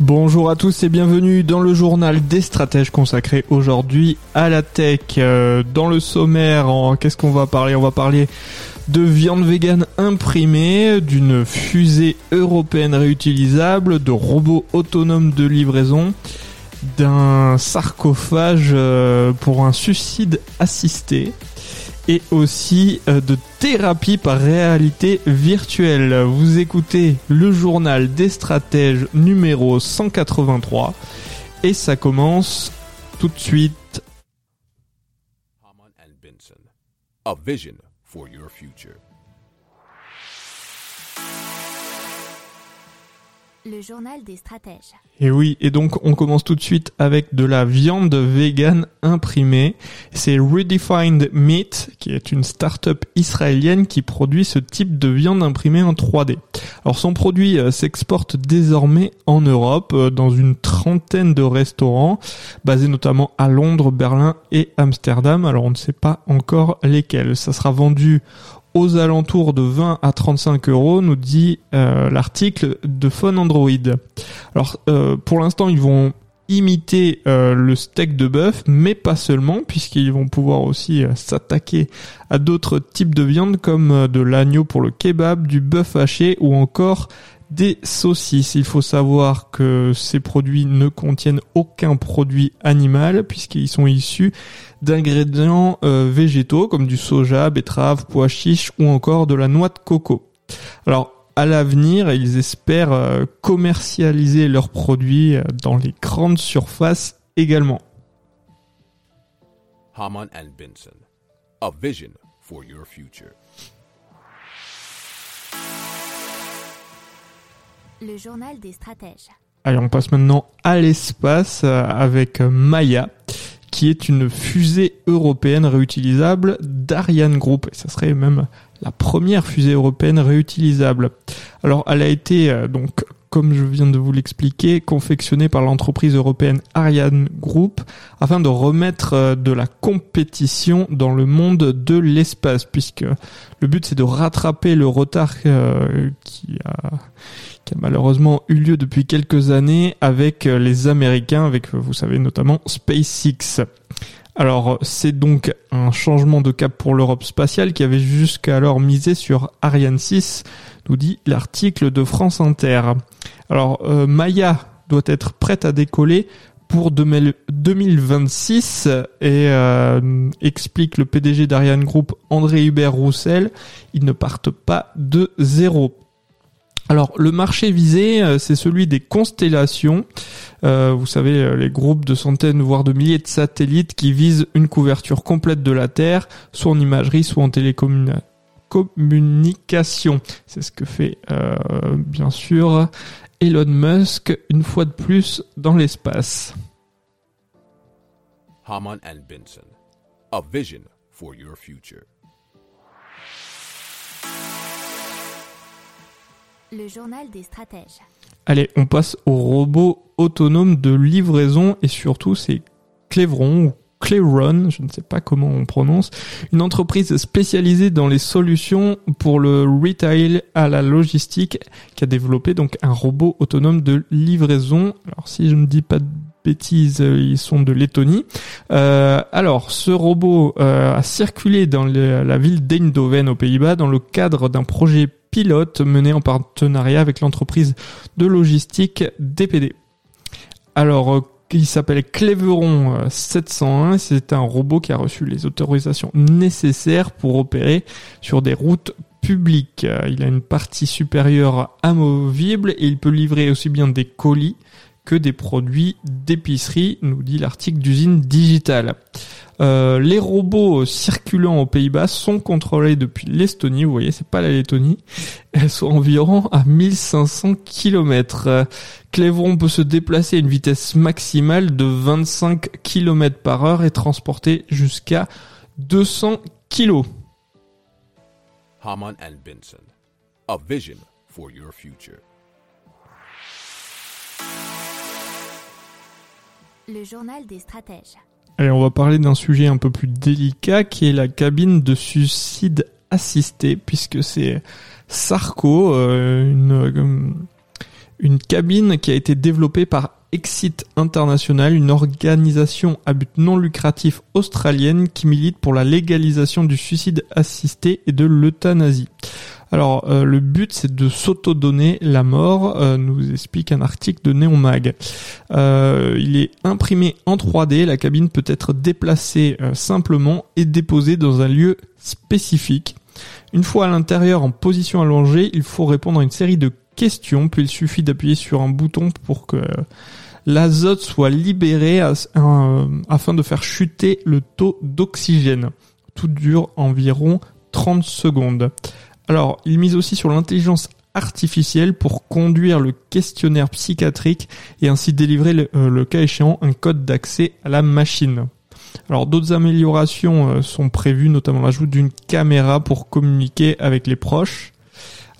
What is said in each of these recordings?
Bonjour à tous et bienvenue dans le journal des stratèges consacré aujourd'hui à la tech. Euh, dans le sommaire, qu'est-ce qu'on va parler? On va parler de viande végane imprimée, d'une fusée européenne réutilisable, de robots autonomes de livraison, d'un sarcophage euh, pour un suicide assisté et aussi euh, de thérapie par réalité virtuelle. Vous écoutez le journal des stratèges numéro 183 et ça commence tout de suite. A vision for your future. Le journal des stratèges. Et oui, et donc on commence tout de suite avec de la viande végane imprimée. C'est Redefined Meat, qui est une start-up israélienne qui produit ce type de viande imprimée en 3D. Alors son produit euh, s'exporte désormais en Europe, euh, dans une trentaine de restaurants, basés notamment à Londres, Berlin et Amsterdam. Alors on ne sait pas encore lesquels. Ça sera vendu aux alentours de 20 à 35 euros, nous dit euh, l'article de Phone Android. Alors euh, pour l'instant ils vont imiter euh, le steak de bœuf, mais pas seulement, puisqu'ils vont pouvoir aussi s'attaquer à d'autres types de viande comme de l'agneau pour le kebab, du bœuf haché ou encore des saucisses. Il faut savoir que ces produits ne contiennent aucun produit animal puisqu'ils sont issus d'ingrédients euh, végétaux comme du soja, betterave, pois chiches ou encore de la noix de coco. Alors à l'avenir, ils espèrent euh, commercialiser leurs produits euh, dans les grandes surfaces également. Le journal des stratèges. Allez, on passe maintenant à l'espace euh, avec Maya, qui est une fusée européenne réutilisable d'Ariane Group. Et ça serait même la première fusée européenne réutilisable. Alors, elle a été, euh, donc, comme je viens de vous l'expliquer, confectionnée par l'entreprise européenne Ariane Group afin de remettre euh, de la compétition dans le monde de l'espace, puisque le but c'est de rattraper le retard euh, qui a qui a malheureusement eu lieu depuis quelques années avec euh, les Américains, avec, vous savez, notamment SpaceX. Alors, c'est donc un changement de cap pour l'Europe spatiale qui avait jusqu'alors misé sur Ariane 6, nous dit l'article de France Inter. Alors, euh, Maya doit être prête à décoller pour 2000 2026 et euh, explique le PDG d'Ariane Group André Hubert Roussel, ils ne partent pas de zéro. Alors le marché visé, euh, c'est celui des constellations. Euh, vous savez, euh, les groupes de centaines, voire de milliers de satellites qui visent une couverture complète de la Terre, soit en imagerie, soit en télécommunication. C'est ce que fait, bien sûr, Elon Musk, une fois de plus, dans l'espace. Haman Benson, a vision for your future. Le journal des stratèges. Allez, on passe aux robots autonomes de livraison et surtout c'est Clevron ou Cleveron, je ne sais pas comment on prononce, une entreprise spécialisée dans les solutions pour le retail à la logistique qui a développé donc un robot autonome de livraison. Alors si je ne dis pas de bêtises, ils sont de Lettonie. Euh, alors, ce robot euh, a circulé dans la ville d'Eindhoven aux Pays-Bas dans le cadre d'un projet pilote mené en partenariat avec l'entreprise de logistique DPD. Alors, euh, il s'appelle Cleveron euh, 701. C'est un robot qui a reçu les autorisations nécessaires pour opérer sur des routes publiques. Euh, Il a une partie supérieure amovible et il peut livrer aussi bien des colis des produits d'épicerie, nous dit l'article d'usine digitale. Euh, les robots circulant aux Pays-Bas sont contrôlés depuis l'Estonie. Vous voyez, c'est pas la Lettonie. Elles sont environ à 1500 km. Clévron peut se déplacer à une vitesse maximale de 25 km par heure et transporter jusqu'à 200 kg. Haman and Benson. A vision for your future. Le journal des stratèges. Allez, on va parler d'un sujet un peu plus délicat qui est la cabine de suicide assisté, puisque c'est Sarko, euh, une, euh, une cabine qui a été développée par Exit International, une organisation à but non lucratif australienne qui milite pour la légalisation du suicide assisté et de l'euthanasie. Alors euh, le but c'est de s'auto-donner la mort, euh, nous explique un article de Neomag. Euh, il est imprimé en 3D, la cabine peut être déplacée simplement et déposée dans un lieu spécifique. Une fois à l'intérieur en position allongée, il faut répondre à une série de questions, puis il suffit d'appuyer sur un bouton pour que l'azote soit libéré afin de faire chuter le taux d'oxygène. Tout dure environ 30 secondes. Alors, il mise aussi sur l'intelligence artificielle pour conduire le questionnaire psychiatrique et ainsi délivrer le, euh, cas échéant un code d'accès à la machine. Alors d'autres améliorations euh, sont prévues, notamment l'ajout d'une caméra pour communiquer avec les proches.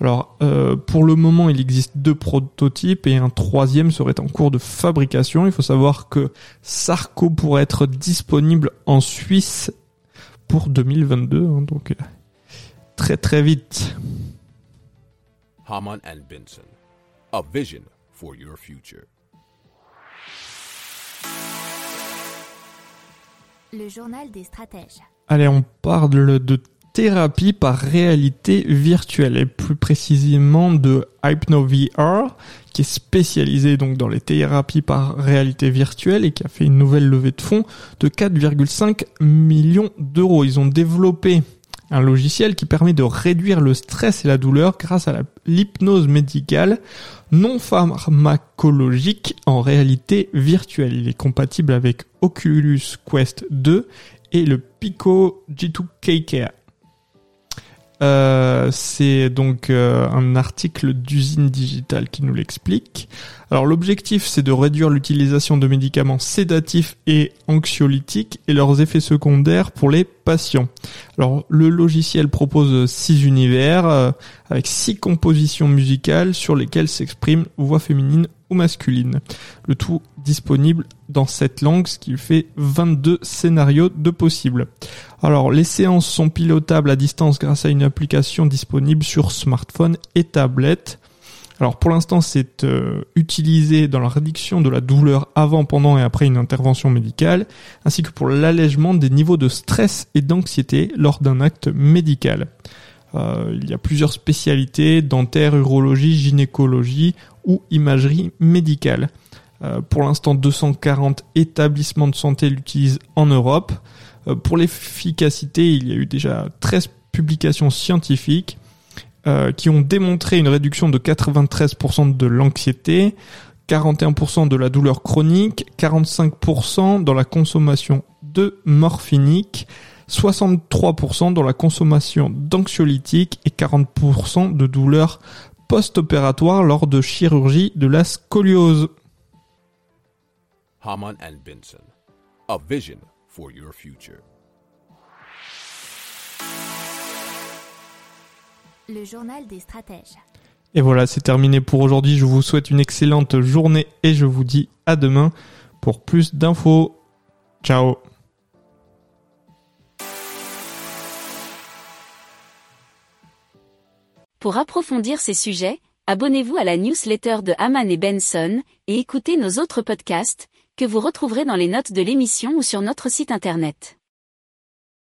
Alors euh, pour le moment il existe deux prototypes et un troisième serait en cours de fabrication. Il faut savoir que Sarko pourrait être disponible en Suisse pour 2022, hein, donc très très vite. Haman and Benson. A vision for your future. Le journal des stratèges. Allez, on parle de thérapie par réalité virtuelle et plus précisément de HypnoVR qui est spécialisé donc dans les thérapies par réalité virtuelle et qui a fait une nouvelle levée de fonds de 4,5 millions d'euros. Ils ont développé un logiciel qui permet de réduire le stress et la douleur grâce à l'hypnose médicale non pharmacologique en réalité virtuelle. Il est compatible avec Oculus Quest 2 et le Pico G2 KK. Euh, c'est donc euh, un article d'usine digitale qui nous l'explique. Alors l'objectif c'est de réduire l'utilisation de médicaments sédatifs et anxiolytiques et leurs effets secondaires pour les patients. Alors le logiciel propose six univers euh, avec six compositions musicales sur lesquelles s'expriment voix féminine ou masculine. Le tout disponible dans cette langue, ce qui fait 22 scénarios de possibles. Alors, les séances sont pilotables à distance grâce à une application disponible sur smartphone et tablette. Alors pour l'instant, c'est euh, utilisé dans la réduction de la douleur avant, pendant et après une intervention médicale, ainsi que pour l'allègement des niveaux de stress et d'anxiété lors d'un acte médical. Euh, il y a plusieurs spécialités, dentaire, urologie, gynécologie ou imagerie médicale. Euh, pour l'instant, 240 établissements de santé l'utilisent en Europe. Pour l'efficacité, il y a eu déjà 13 publications scientifiques qui ont démontré une réduction de 93% de l'anxiété, 41% de la douleur chronique, 45% dans la consommation de morphinique, 63% dans la consommation d'anxiolytiques et 40% de douleurs post-opératoires lors de chirurgie de la scoliose. A vision for your future. Le journal des stratèges. Et voilà, c'est terminé pour aujourd'hui. Je vous souhaite une excellente journée et je vous dis à demain pour plus d'infos. Ciao Pour approfondir ces sujets, abonnez-vous à la newsletter de Haman et Benson et écoutez nos autres podcasts que vous retrouverez dans les notes de l'émission ou sur notre site internet.